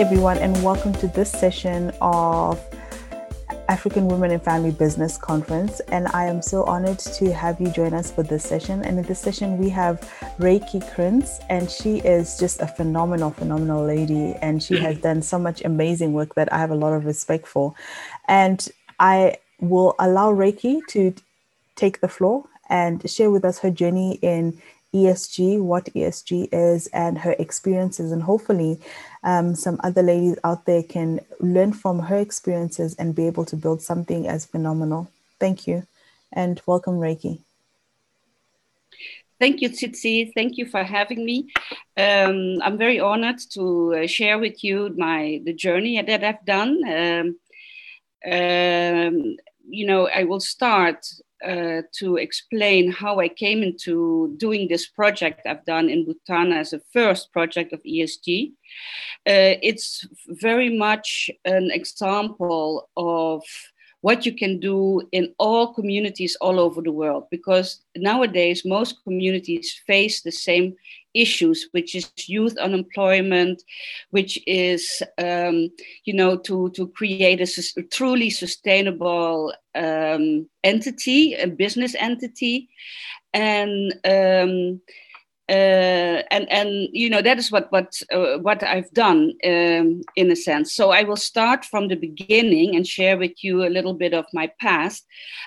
Everyone, and welcome to this session of African Women in Family Business Conference. And I am so honored to have you join us for this session. And in this session, we have Reiki Krins, and she is just a phenomenal, phenomenal lady. And she has mm-hmm. done so much amazing work that I have a lot of respect for. And I will allow Reiki to take the floor and share with us her journey in ESG, what ESG is, and her experiences, and hopefully um, some other ladies out there can learn from her experiences and be able to build something as phenomenal. Thank you, and welcome, Reiki. Thank you, Tsitsi. Thank you for having me. Um, I'm very honored to uh, share with you my the journey that I've done. Um, um, you know, I will start uh, to explain how I came into doing this project I've done in Bhutan as a first project of ESG. Uh, it's very much an example of what you can do in all communities all over the world because nowadays most communities face the same issues which is youth unemployment which is um, you know to to create a su- truly sustainable um, entity a business entity. And um, uh, and and you know that is what what uh, what I've done um, in a sense. So I will start from the beginning and share with you a little bit of my past.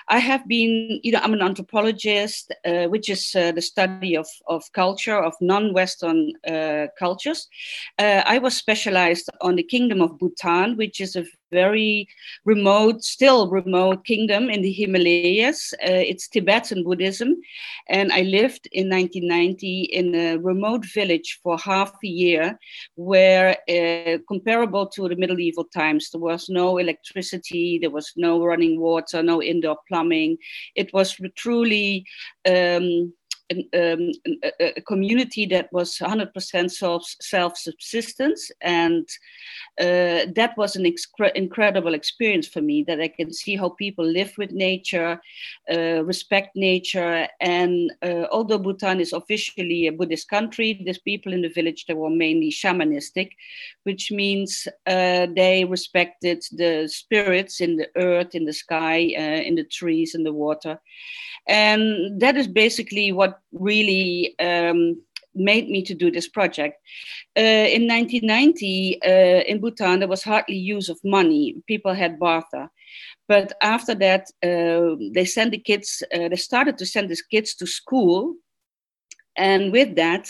I have been, you know, I'm an anthropologist, uh, which is uh, the study of of culture of non-Western uh, cultures. I was specialized on the Kingdom of Bhutan, which is a very remote, still remote kingdom in the Himalayas. Uh, it's Tibetan Buddhism. And I lived in 1990 in a remote village for half a year where, uh, comparable to the medieval times, there was no electricity, there was no running water, no indoor plumbing. It was truly um, um, a, a, community that was 100% self subsistence, and uh, that was an incredible experience for me. That I can see how people live with nature, uh, respect nature, and uh, although Bhutan is officially a Buddhist country, these people in the village they were mainly shamanistic, which means uh, they respected the spirits in the earth, in the sky, uh, in the trees, in the water. And that is basically what really um, made me to do this project. Uh, in 1990, uh, in Bhutan, there was hardly use of money. People had barter. But after that, uh, they sent the kids, uh, they started to send these kids to school. And with that,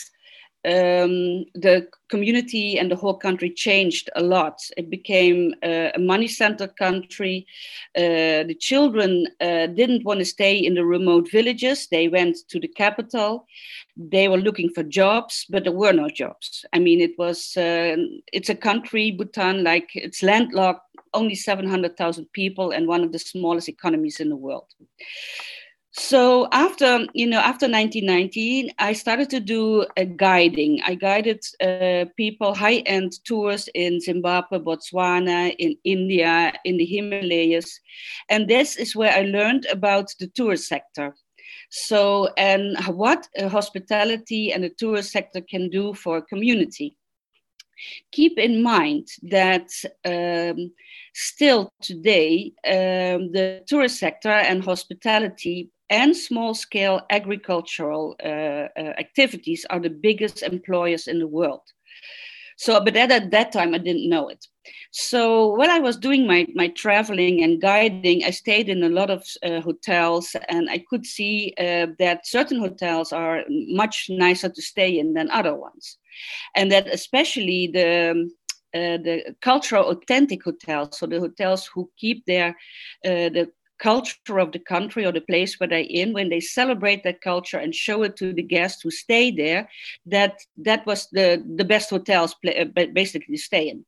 um, the community and the whole country changed a lot. It became uh, a money centered country. Uh, the children uh, didn't want to stay in the remote villages, they went to the capital. They were looking for jobs, but there were no jobs. I mean, it was, uh, it's a country, Bhutan, like it's landlocked, only 700,000 people, and one of the smallest economies in the world so after you know after 1990 i started to do a guiding. I guided uh, people high-end tours in zimbabwe botswana in india in the himalayas. And this is where i learned about the tourist sector. So and what hospitality and the tourist sector can do for a community. Keep in mind that um, still today um, the tourist sector and hospitality and small scale agricultural uh, uh, activities are the biggest employers in the world. So, but at, at that time, I didn't know it. So, while I was doing my, my traveling and guiding, I stayed in a lot of uh, hotels, and I could see uh, that certain hotels are much nicer to stay in than other ones. And that especially the uh, the cultural authentic hotels, so the hotels who keep their uh, the culture of the country or the place where they're in, when they celebrate that culture and show it to the guests who stay there, that that was the, the best hotels uh, basically to stay in.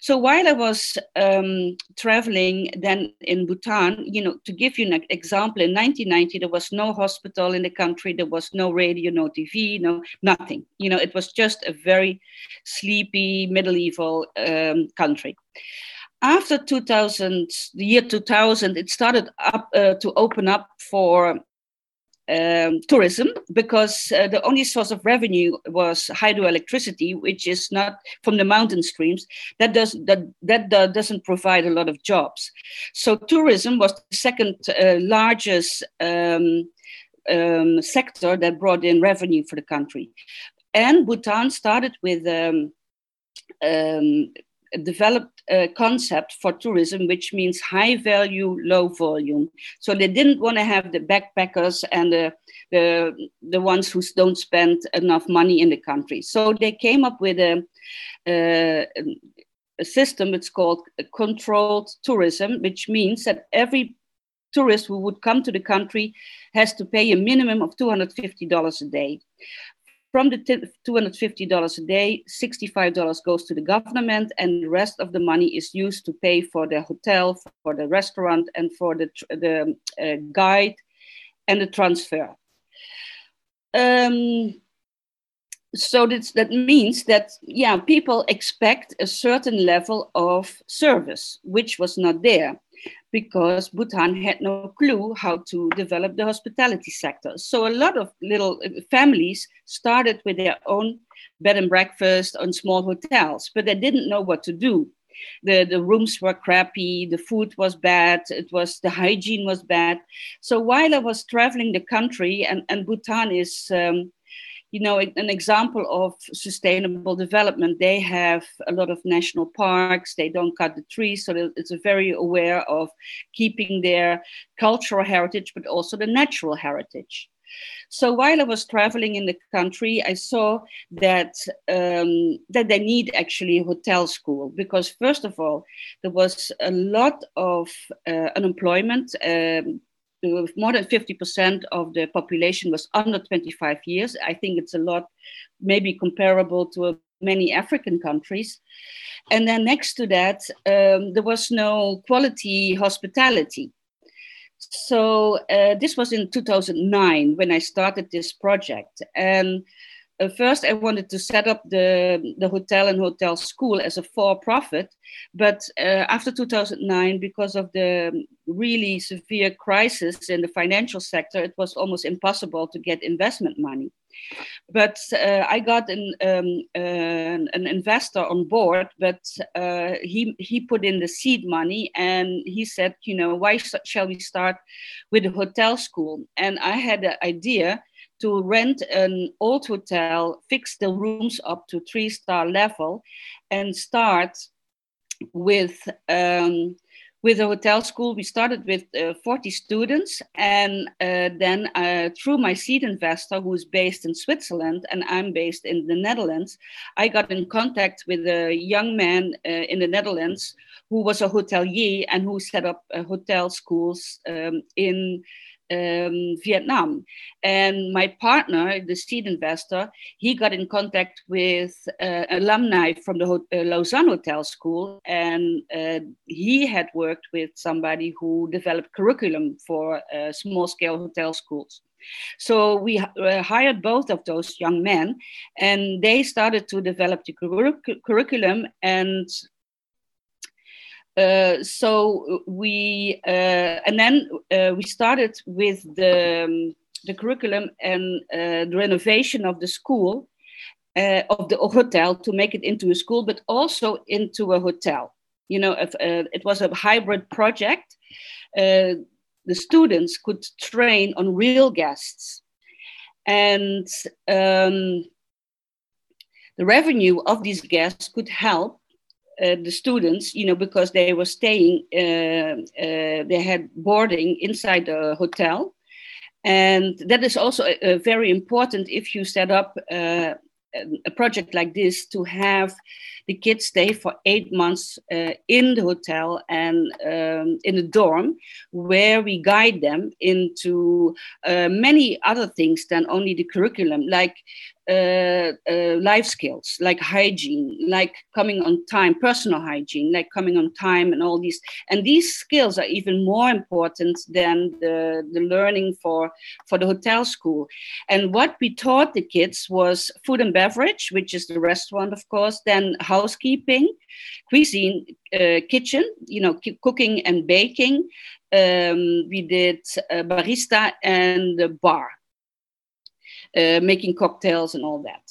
So while I was um, traveling then in Bhutan, you know, to give you an example, in 1990 there was no hospital in the country, there was no radio, no TV, no nothing. You know, it was just a very sleepy medieval um, country after 2000, the year 2000, it started up uh, to open up for um, tourism because uh, the only source of revenue was hydroelectricity, which is not from the mountain streams. That does that that uh, doesn't provide a lot of jobs. So tourism was the second uh, largest um, um, sector that brought in revenue for the country, and Bhutan started with. Um, um developed a concept for tourism, which means high value, low volume. So they didn't want to have the backpackers and the, the, the ones who don't spend enough money in the country. So they came up with a, a, a system, it's called controlled tourism, which means that every tourist who would come to the country has to pay a minimum of $250 a day. From the $250 a day, $65 goes to the government, and the rest of the money is used to pay for the hotel, for the restaurant, and for the, the uh, guide and the transfer. Um, so that's, that means that yeah people expect a certain level of service which was not there because Bhutan had no clue how to develop the hospitality sector. So a lot of little uh, families started with their own bed and breakfast on small hotels, but they didn't know what to do. The, the rooms were crappy, the food was bad, it was the hygiene was bad. So while I was traveling the country, and, and Bhutan is um, you know, an example of sustainable development. They have a lot of national parks. They don't cut the trees, so it's very aware of keeping their cultural heritage, but also the natural heritage. So while I was traveling in the country, I saw that um, that they need actually hotel school because first of all, there was a lot of uh, unemployment. Um, more than 50% of the population was under 25 years. I think it's a lot, maybe comparable to many African countries. And then next to that, um, there was no quality hospitality. So uh, this was in 2009 when I started this project. And uh, first I wanted to set up the, the hotel and hotel school as a for-profit, but uh, after 2009, because of the really severe crisis in the financial sector, it was almost impossible to get investment money. But uh, I got an, um, an, investor on board, but uh, he, he put in the seed money and he said, you know, why shall we start with a hotel school? And I had the idea to rent an old hotel, fix the rooms up to three star level, and start with um, with a hotel school. We started with uh, 40 students, and uh, then uh, through my seed investor, who is based in Switzerland and I'm based in the Netherlands, I got in contact with a young man uh, in the Netherlands who was a hotelier and who set up uh, hotel schools um, in um, Vietnam. And my partner, the seed investor, he got in contact with uh, alumni from the uh, Lausanne Hotel School, and uh, he had worked with somebody who developed curriculum for uh, small-scale hotel schools. So we uh, hired both of those young men, and they started to develop the cur- curriculum and uh, so we uh, and then uh, we started with the um, the curriculum and uh, the renovation of the school uh, of the hotel to make it into a school, but also into a hotel. You know, if, it was a hybrid project. the students could train on real guests, and um, the revenue of these guests could help uh, the students, you know, because they were staying, uh, uh, they had boarding inside the hotel. And that is also very important if you set up a project like this to have the kids stay for eight months uh, in the hotel and um, in a dorm where we guide them into uh, many other things than only the curriculum like uh, uh, life skills like hygiene, like coming on time, personal hygiene, like coming on time, and all these. And these skills are even more important than the, the learning for, for the hotel school. And what we taught the kids was food and beverage, which is the restaurant, of course, then housekeeping, cuisine, uh, kitchen, you know, cooking and baking. Um, we did uh, barista and the bar uh, making cocktails and all that.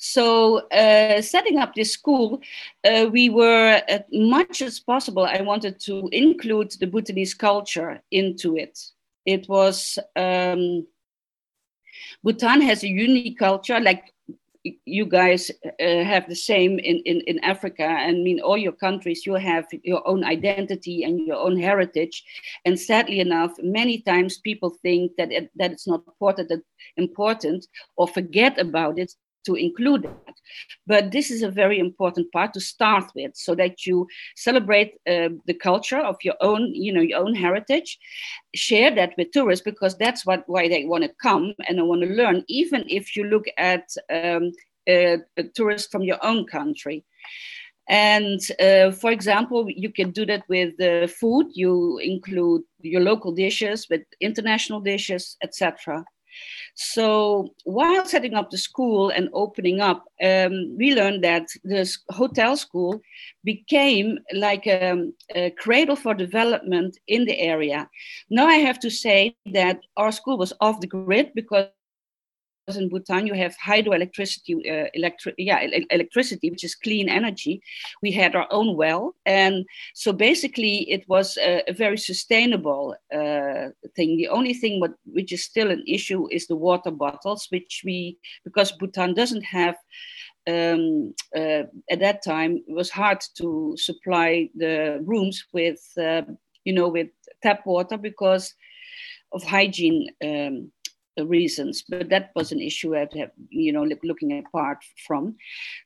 So, uh, setting up this school, uh, we were, as much as possible, I wanted to include the Bhutanese culture into it. It was, um, Bhutan has a unique culture, like you guys uh, have the same in, in, in Africa. I mean, all your countries, you have your own identity and your own heritage. And sadly enough, many times people think that, it, that it's not important, important or forget about it to include that. But this is a very important part to start with so that you celebrate uh, the culture of your own, you know, your own heritage, share that with tourists because that's what why they want to come and they want to learn, even if you look at um, uh, tourists from your own country. And uh, for example, you can do that with uh, food. You include your local dishes with international dishes, etc. So while setting up the school and opening up, um, we learned that this hotel school became like a, a, cradle for development in the area. Now I have to say that our school was off the grid because in Bhutan, you have hydroelectricity, uh, yeah, electricity, which is clean energy. We had our own well, and so basically, it was a, a very sustainable uh, thing. The only thing what, which is still an issue is the water bottles, which we because Bhutan doesn't have. Um, uh, at that time, it was hard to supply the rooms with, uh, you know, with tap water because of hygiene um, reasons, but that was an issue I'd have, you know, looking apart from.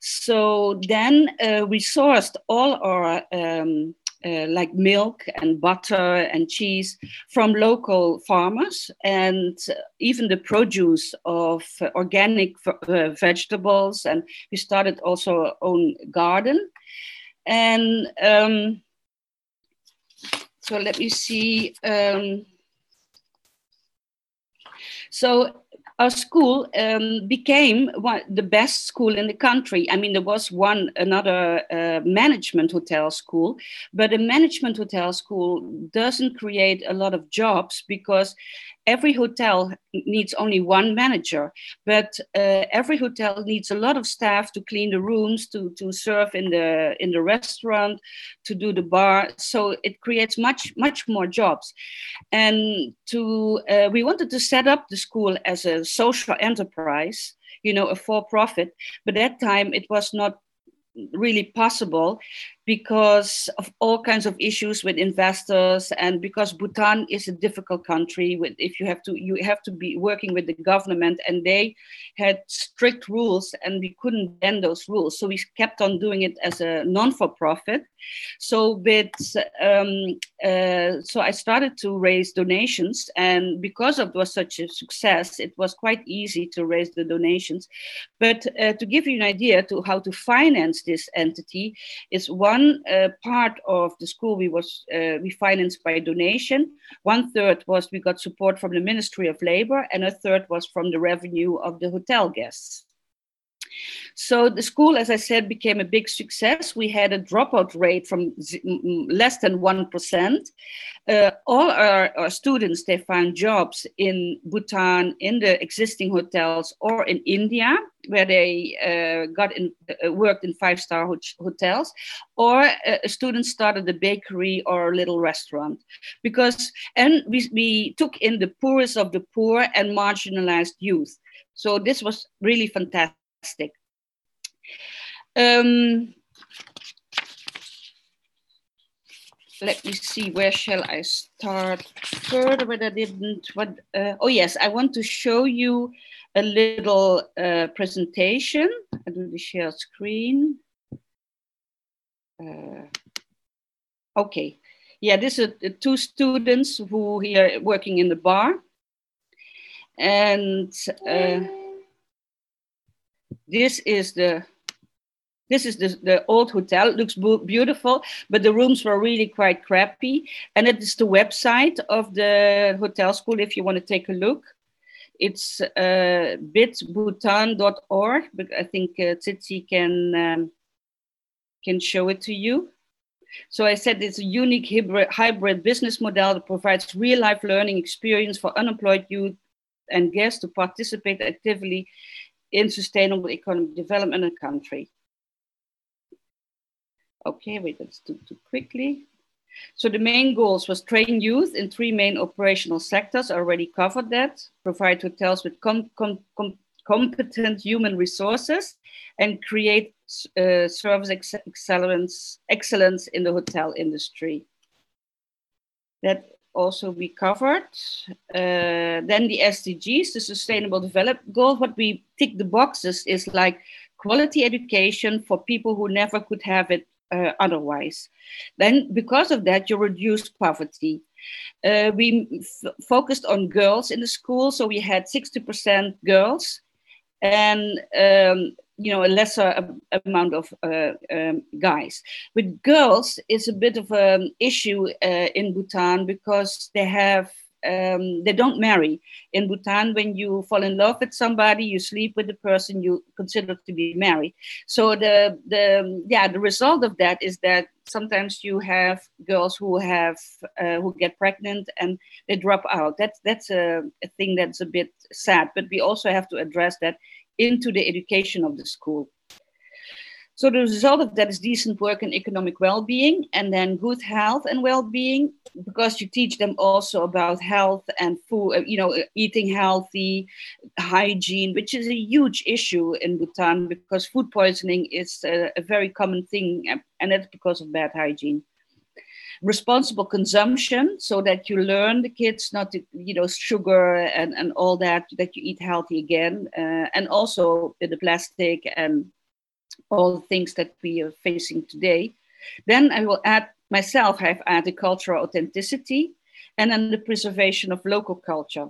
So then uh, we sourced all our um, uh, like milk and butter and cheese from local farmers and even the produce of uh, organic uh, vegetables. And we started also our own garden. And um, so let me see. Um, so our school um, became one, the best school in the country. I mean, there was one another uh, management hotel school, but a management hotel school doesn't create a lot of jobs because every hotel needs only one manager, but uh, every hotel needs a lot of staff to clean the rooms, to, to serve in the in the restaurant, to do the bar. So it creates much much more jobs, and to uh, we wanted to set up the school as a social enterprise, you know, a for profit. But that time it was not really possible because of all kinds of issues with investors and because Bhutan is a difficult country with if you have to you have to be working with the government and they had strict rules and we couldn't bend those rules. So we kept on doing it as a non-for-profit. So with um, uh, so I started to raise donations and because it was such a success it was quite easy to raise the donations. But uh, to give you an idea to how to finance this entity is one one uh, part of the school we was uh, we financed by donation. One third was we got support from the Ministry of Labor, and a third was from the revenue of the hotel guests. So the school, as I said, became a big success. We had a dropout rate from less than 1%. Uh, all our, our, students, they found jobs in Bhutan, in the existing hotels, or in India, where they uh, got in, uh, worked in five-star ho hotels, or uh, a student started a bakery or a little restaurant. Because, and we, we took in the poorest of the poor and marginalized youth. So this was really fantastic. Um, let me see, where shall I start further? But I didn't, what, uh, oh yes, I want to show you a little uh, presentation. I do the share screen. Uh, okay, yeah, this is two students who here working in the bar. And uh, this is the this is the, the old hotel. It looks beautiful, but the rooms were really quite crappy. And it is the website of the hotel school if you want to take a look. It's uh, bitbhutan.org, but I think uh, Tsitsi can, um, can show it to you. So I said it's a unique hybrid business model that provides real life learning experience for unemployed youth and guests to participate actively in sustainable economic development in the country. Okay, wait, let's do too quickly. So the main goals was train youth in three main operational sectors. Already covered that. Provide hotels with com com com competent human resources and create uh, service ex excellence, excellence in the hotel industry. That also we covered. Uh, then the SDGs, the Sustainable Development Goal. What we tick the boxes is like quality education for people who never could have it uh, otherwise. Then, because of that, you reduce poverty. Uh, we focused on girls in the school, so we had 60% girls and um, you know a lesser amount of uh, um, guys. With girls, it's a bit of an issue uh, in Bhutan because they have um, they don't marry in Bhutan. When you fall in love with somebody, you sleep with the person you consider to be married. So the the yeah the result of that is that sometimes you have girls who have uh, who get pregnant and they drop out. That's that's a, a thing that's a bit sad. But we also have to address that into the education of the school. So the result of that is decent work and economic well-being, and then good health and well-being, because you teach them also about health and food, uh, you know, eating healthy, hygiene, which is a huge issue in Bhutan because food poisoning is a, a very common thing, and that's because of bad hygiene. Responsible consumption so that you learn the kids not to you know sugar and, and all that that you eat healthy again uh, and also the plastic and all the things that we are facing today. Then I will add myself, I've added cultural authenticity and then the preservation of local culture.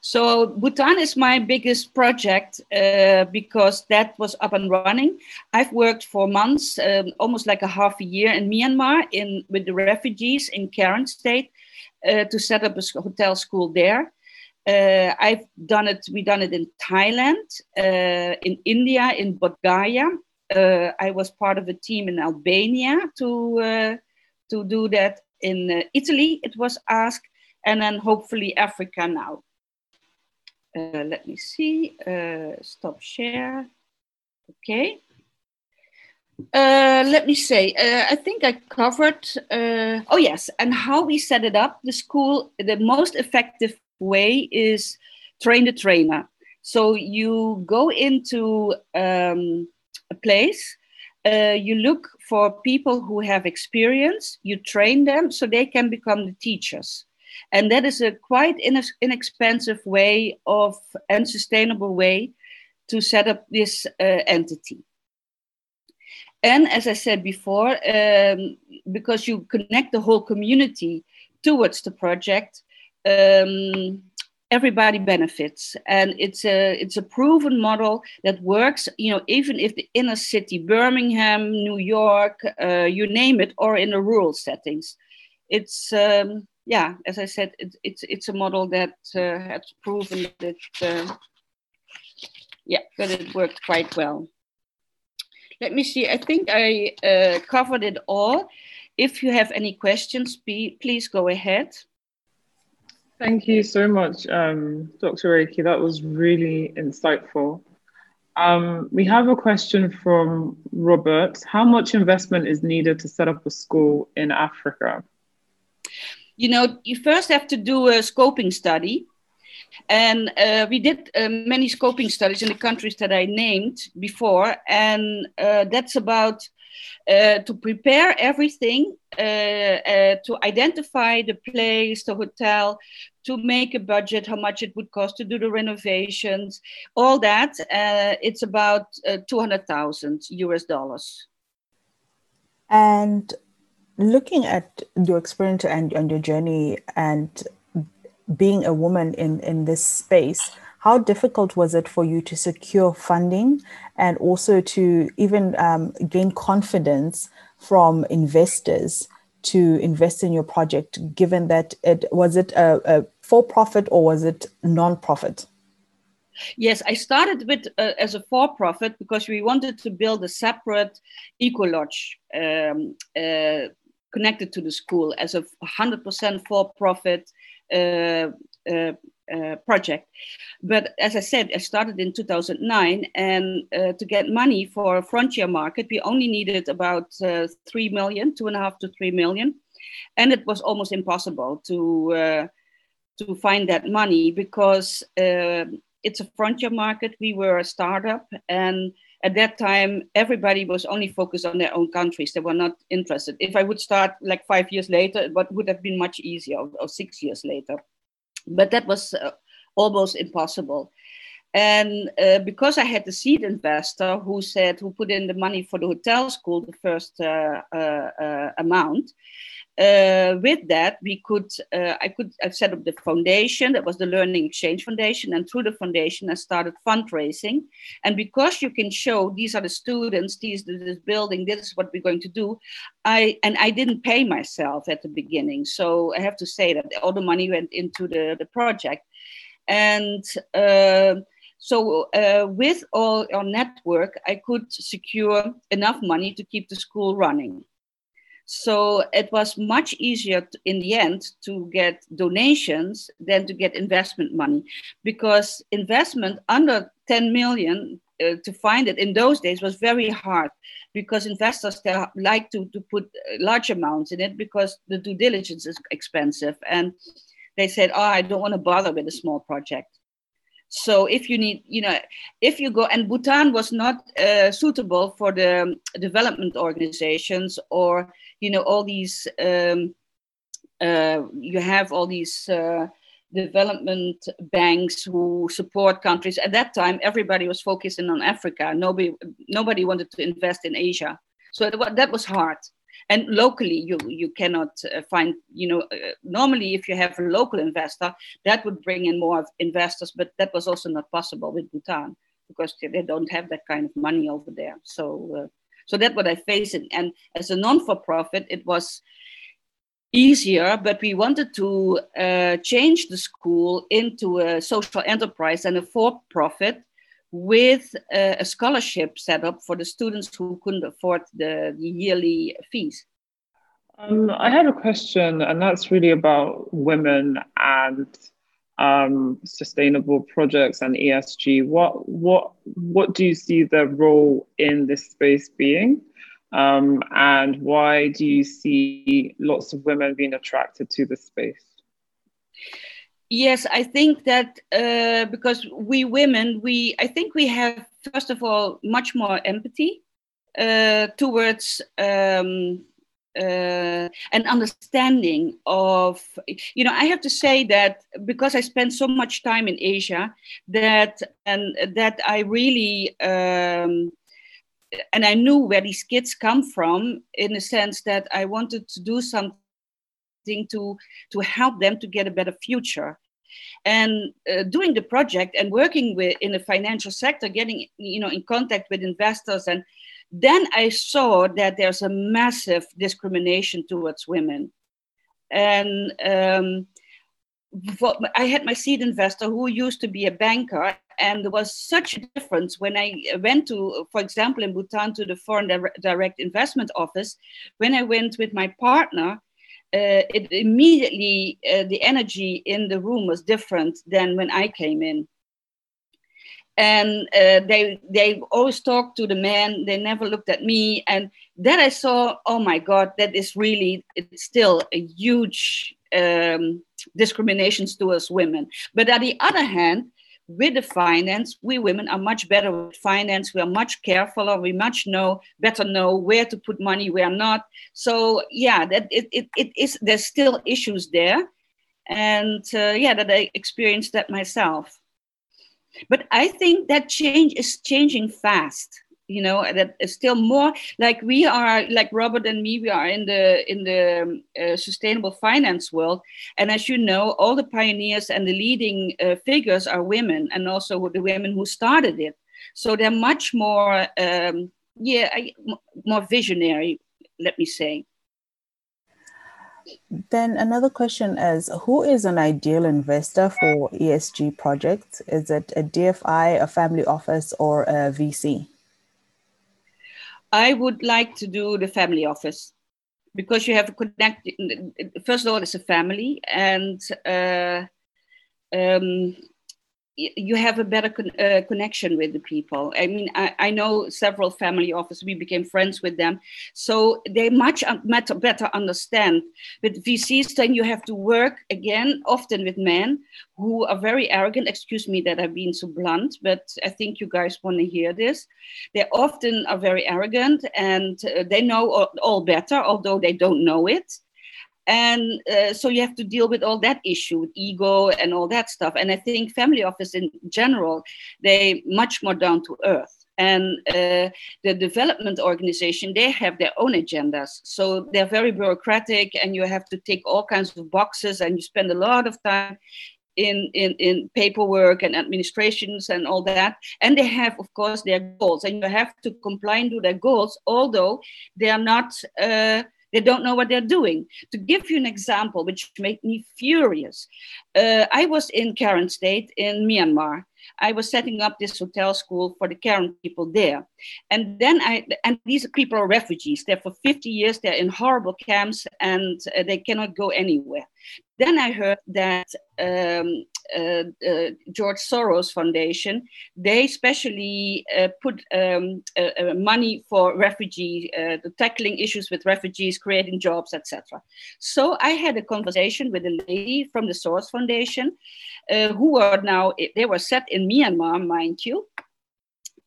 So Bhutan is my biggest project uh, because that was up and running. I've worked for months, um, almost like a half a year in Myanmar in, with the refugees in Karen state uh, to set up a hotel school there. Uh, I've done it. We've done it in Thailand, uh, in India, in Gaya. Uh, I was part of a team in Albania to uh, to do that. In uh, Italy, it was asked, and then hopefully Africa now. Uh, let me see. stop share. Okay. let me say, I think I covered, oh yes, and how we set it up. The school, the most effective way is train the trainer. So you go into um, a place, uh, you look for people who have experience, you train them so they can become the teachers. And that is a quite inexpensive way of and sustainable way to set up this uh, entity. And as I said before, um, because you connect the whole community towards the project, um, everybody benefits. And it's a it's a proven model that works you know even if the inner city birmingham new york uh, you name it or in the rural settings. It's um, yeah as i said it, it's it's a model that uh, has proven that uh, yeah that it worked quite well. Let me see. I think i uh, covered it all. If you have any questions be, please go ahead Thank you so much, um, Dr. Reiki. That was really insightful. Um, we have a question from Robert. How much investment is needed to set up a school in Africa? You know, you first have to do a scoping study. And uh, we did uh, many scoping studies in the countries that I named before. And uh, that's about uh, to prepare everything, uh, uh, to identify the place, the hotel, to make a budget, how much it would cost to do the renovations, all that. It's about uh, 200,000 US dollars. And looking at your experience and, and your journey and being a woman in, in this space, how difficult was it for you to secure funding and also to even um, gain confidence from investors to invest in your project, given that it was it a, a for profit or was it non profit? Yes, I started with uh, as a for-profit because we wanted to build a separate eco lodge um, uh, connected to the school as a 100% for-profit uh, uh, project. But as I said, I started in 2009, and uh, to get money for a frontier market, we only needed about uh, three million, two and a half to three million, and it was almost impossible to uh, to find that money because uh, it's a frontier market. We were a startup, and at that time, everybody was only focused on their own countries. They were not interested. If I would start like five years later, it would have been much easier, or six years later but that was uh, almost impossible. And uh, because I had the seed investor who said, who put in the money for the hotel school, the first uh, uh, uh amount, uh, with that we could, I could, I've set up the foundation. That was the Learning Exchange Foundation, and through the foundation, I started fundraising. And because you can show these are the students, these this building, this is what we're going to do. I and I didn't pay myself at the beginning, so I have to say that all the money went into the the project, and. Uh, so uh, with all our network, I could secure enough money to keep the school running. So it was much easier to, in the end to get donations than to get investment money because investment under 10 million uh, to find it in those days was very hard because investors like to, to put large amounts in it because the due diligence is expensive and they said oh i don't want to bother with a small project so if you need, you know, if you go, and Bhutan was not uh, suitable for the development organizations or, you know, all these, um, uh, you have all these uh, development banks who support countries. At that time, everybody was focusing on Africa. Nobody, nobody wanted to invest in Asia. So that was hard and locally you you cannot uh, find you know uh, normally if you have a local investor that would bring in more investors but that was also not possible with bhutan because they don't have that kind of money over there. So uh, so that's what i faced and as a non-for-profit it was easier but we wanted to uh, change the school into a social enterprise and a for-profit with a, a scholarship set up for the students who couldn't afford the, the yearly fees. Um, I had a question, and that's really about women and um, sustainable projects and ESG. What what what do you see the role in this space being, um, and why do you see lots of women being attracted to this space? Yes, I think that uh, because we women, we I think we have first of all much more empathy uh, towards um, uh, an understanding of you know I have to say that because I spent so much time in Asia that and that I really. Um, and I knew where these kids come from in the sense that I wanted to do something to to help them to get a better future. And uh, doing the project and working with in the financial sector getting you know in contact with investors. And then i saw that there's a massive discrimination towards women. And um, I had my seed investor who used to be a banker, and there was such a difference when I went to, for example, in Bhutan to the Foreign Direct Investment Office. When I went with my partner, it immediately uh, the energy in the room was different than when I came in. And uh, they they always talked to the men. They never looked at me. And then I saw, oh my God, that is really it's still a huge um, discriminations towards women. But on the other hand, with the finance, we women are much better with finance. We are much carefuler. We much know better know where to put money, where not. So yeah, that it, it, it is. There's still issues there, and uh, yeah, that I experienced that myself. But I think that change is changing fast you know that is still more like we are like robert and me we are in the in the uh, sustainable finance world. And as you know all the pioneers and the leading uh, figures are women and also the women who started it. So they're much more um, yeah more visionary let me say. Then another question is who is an ideal investor for esg projects? Is it a dfi a family office or a vc I would like to do the family office because you have a connect. First of all, it's a family, and uh, um, you have a better con- uh, connection with the people. I mean, I, I, know several family offices. We became friends with them, so they much better, better understand. With VCs, then you have to work again, often with men who are very arrogant. Excuse me that I've been so blunt, but I think you guys want to hear this. They often are very arrogant, and uh, they know all, all better, although they don't know it and uh, so you have to deal with all that issue ego and all that stuff. And i think family office in general they much more down to earth. And uh, the development organization they have their own agendas. So they're very bureaucratic and you have to take all kinds of boxes and you spend a lot of time in, in, in paperwork and administrations and all that. And they have, of course, their goals, and you have to comply to their goals, although they are not uh, they don't know what they're doing. To give you an example, which made me furious, uh, I was in Karen State in Myanmar. I was setting up this hotel school for the Karen people there. And then I, and these people are refugees. They're for 50 years, they're in horrible camps and uh, they cannot go anywhere. Then I heard that um, uh, uh, George Soros Foundation, they especially uh, put um, uh, uh, money for refugee, tackling issues with refugees, creating jobs, etc. So I had a conversation with a lady from the Soros Foundation, who are now they were set in Myanmar, mind you,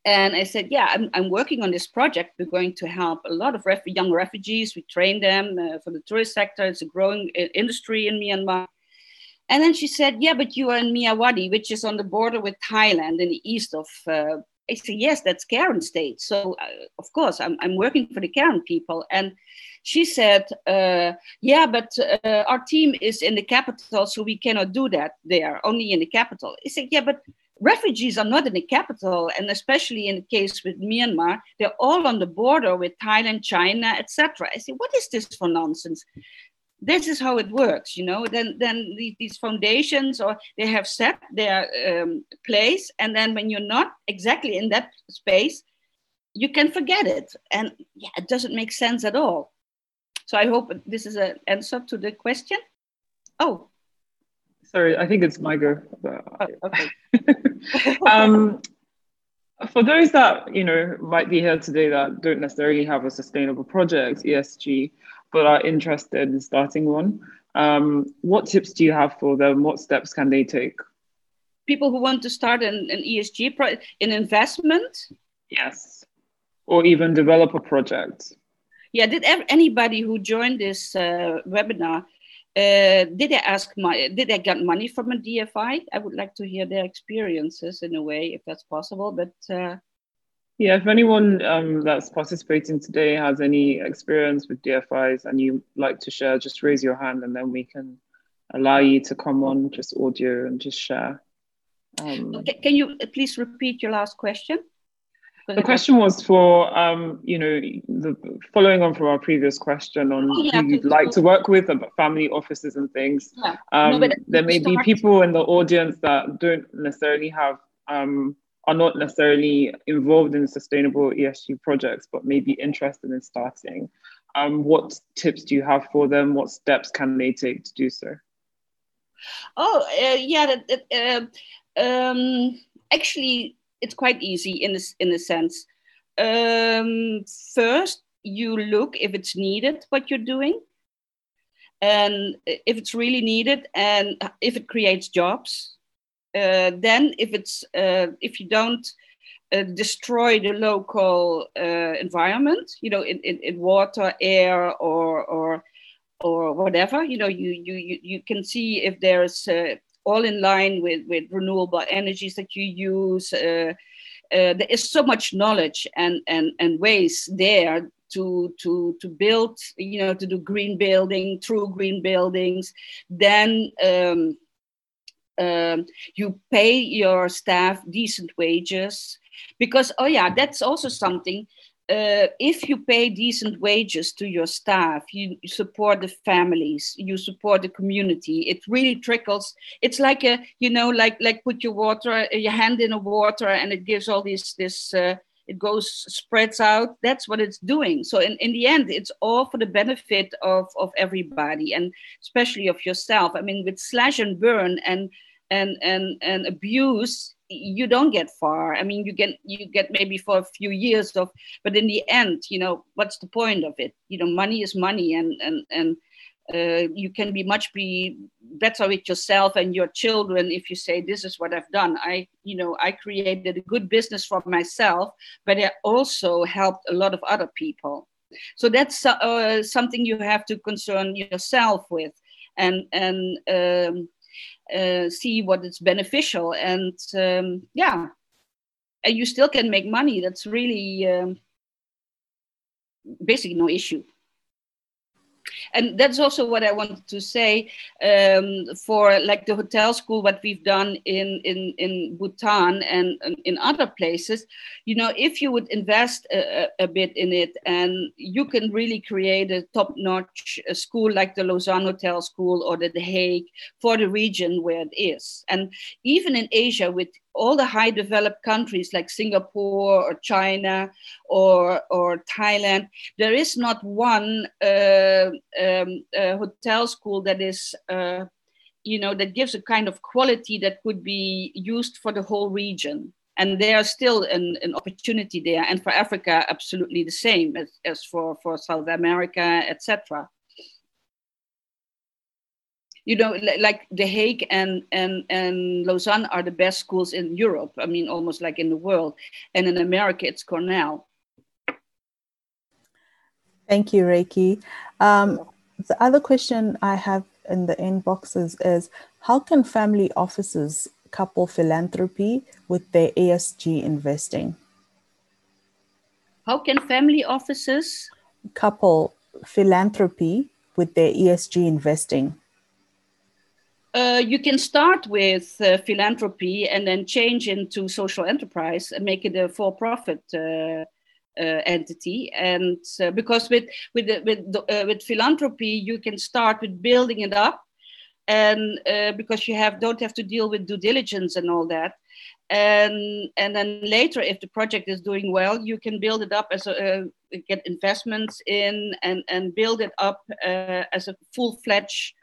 and I said, yeah, I'm, I'm working on this project. We're going to help a lot of ref- young refugees. We train them uh, for the tourist sector. It's a growing uh, industry in Myanmar. And then she said, yeah, but you are in Myawaddy, which is on the border with Thailand in the east of. Uh, I said, yes, that's Karen state. So uh, of course, I'm, I'm working for the Karen people. And she said, uh, yeah, but uh, our team is in the capital, so we cannot do that there, only in the capital. I said, yeah, but refugees are not in the capital, and especially in the case with Myanmar, they're all on the border with Thailand, China, etc. I say, what is this for nonsense? This is how it works, you know. Then, then these foundations or they have set their um, place, and then when you're not exactly in that space, you can forget it, and yeah, it doesn't make sense at all. So I hope this is an answer to the question. Oh, sorry, I think it's my go. Oh, okay. um, for those that you know might be here today that don't necessarily have a sustainable project ESG, but are interested in starting one, um, what tips do you have for them? What steps can they take? People who want to start an, an ESG pro- an investment. Yes, or even develop a project. Yeah, did anybody who joined this uh, webinar uh, did they ask my, did they get money from a DFI? I would like to hear their experiences in a way, if that's possible. But uh, yeah, if anyone um, that's participating today has any experience with DFIs and you like to share, just raise your hand and then we can allow you to come on just audio and just share. Um, okay, can you please repeat your last question? The question was for, um, you know, the following on from our previous question on oh, yeah, who you'd like to work with, about family offices and things. Yeah. Um, no, there may be people in the audience that don't necessarily have, um, are not necessarily involved in sustainable ESG projects, but may be interested in starting. Um, what tips do you have for them? What steps can they take to do so? Oh, uh, yeah. Uh, um, actually, it's quite easy in this in a sense. Um, first, you look if it's needed what you're doing, and if it's really needed, and if it creates jobs. uh, then if it's uh, if you don't uh, destroy the local uh, environment, you know, in, in, in, water, air, or or or whatever, you know, you you you can see if there's uh, all in line with with renewable energies that you use. Uh, there is so much knowledge and and and ways there to to to build you know to do green building true green buildings then um, um, you pay your staff decent wages because oh yeah that's also something uh, if you pay decent wages to your staff, you, support the families, you support the community. It really trickles. It's like a, you know, like like put your water, your hand in a water, and it gives all this this. Uh, it goes spreads out. That's what it's doing. So in, in the end, it's all for the benefit of of everybody, and especially of yourself. I mean, with slash and burn and and and and abuse you don't get far. I mean you get you get maybe for a few years of but in the end you know what's the point of it? You know money is money and and and uh, you can be much be better with yourself and your children if you say this is what i've done. I you know i created a good business for myself but i also helped a lot of other people. So that's uh, something you have to concern yourself with. And and um, uh, see what is beneficial. And um, yeah. And you still can make money. That's really um, basically no issue and that's also what I wanted to say um, for like the hotel school, what we've done in, in, in Bhutan and, and in other places. You know, if you would invest a, a bit in it and you can really create a top notch school like the Lausanne Hotel School or the, the Hague for the region where it is. And even in Asia, with all the high developed countries like Singapore or China or, or Thailand, there is not one uh, um, uh, hotel school that is, uh, you know, that gives a kind of quality that could be used for the whole region. And there's still an, an opportunity there. And for Africa, absolutely the same as, as for, for South America, etc you know, like The Hague and, and, and Lausanne are the best schools in Europe. I mean, almost like in the world. And in America, it's Cornell. Thank you, Reiki. Um, the other question I have in the inboxes is how can family offices couple philanthropy with their ESG investing? How can family offices couple philanthropy with their ESG investing? Uh, you can start with uh, philanthropy and then change into social enterprise and make it a for-profit uh, uh entity. And uh, because with with with with philanthropy, you can start with building it up, and because you have don't have to deal with due diligence and all that. And and then later, if the project is doing well, you can build it up as a get investments in and and build it up as a full-fledged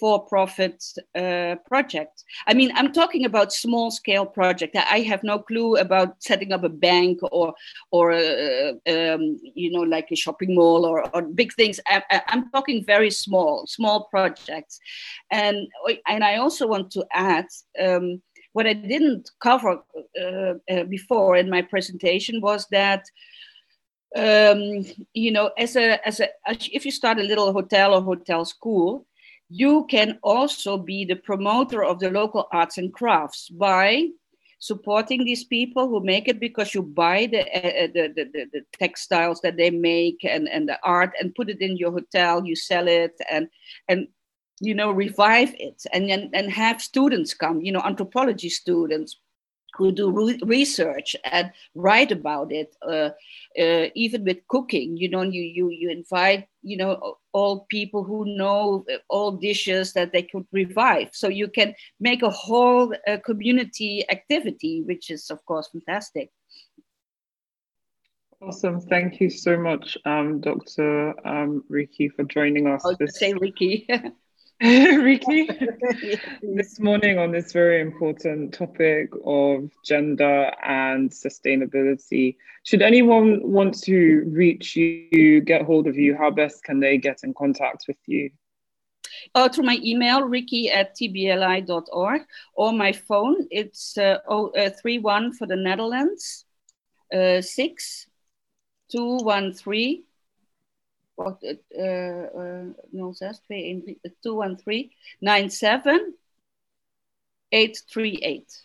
for-profit uh, project. I mean, I'm talking about small-scale project. I have no clue about setting up a bank or, or uh, um, you know, like a shopping mall or, or big things. I, am talking very small, small projects, and and I also want to add. Um, what I didn't cover uh, uh before in my presentation was that um, you know, as a as a if you start a little hotel or hotel school, you can also be the promoter of the local arts and crafts by supporting these people who make it because you buy the, uh, the, the, the, textiles that they make and, and the art and put it in your hotel you sell it and and you know revive it. And and, and have students come you know anthropology students who do re- research and write about it uh, uh, even with cooking you know you, you you invite you know all people who know all dishes that they could revive so you can make a whole uh, community activity which is of course fantastic Awesome. Thank you so much, um, Dr. Um, Riki, for joining us. I'll this... say Riki. Riki, this morning on this very important topic of gender and sustainability. Should anyone want to reach you, get hold of you, how best can they get in contact with you? Oh, through my email, ricky at tbli.org, or my phone. It's uh, oh, uh, 31 for the Netherlands, uh, 6 213. What, uh, uh, no, 213 97 838.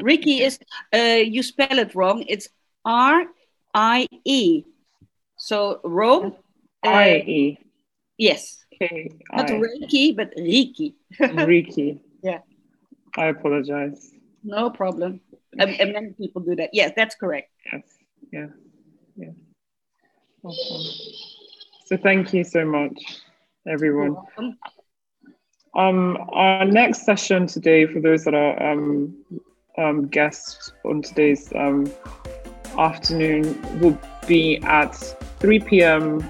Ricky is, uh, you spell it wrong. It's R I E. So Rome. Uh, I E. Yes. Okay. Not Reiki, but Riki. Riki. yeah. I apologize. No problem. And, and, many people do that. Yes, that's correct. Yes. Yeah. Yeah. Awesome. So thank you so much, everyone. Um, our next session today, for those that are um, um, guests on today's um, afternoon, will be at 3 p.m.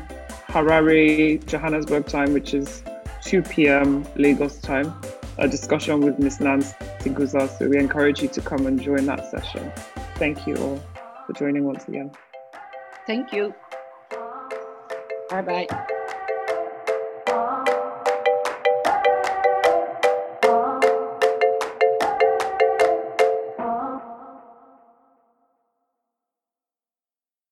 Harare, Johannesburg time, which is 2 p.m. Lagos time, a discussion with Ms. Nancy Guza. So we encourage you to come and join that session. Thank you all for joining once again. Thank you. Bye bye.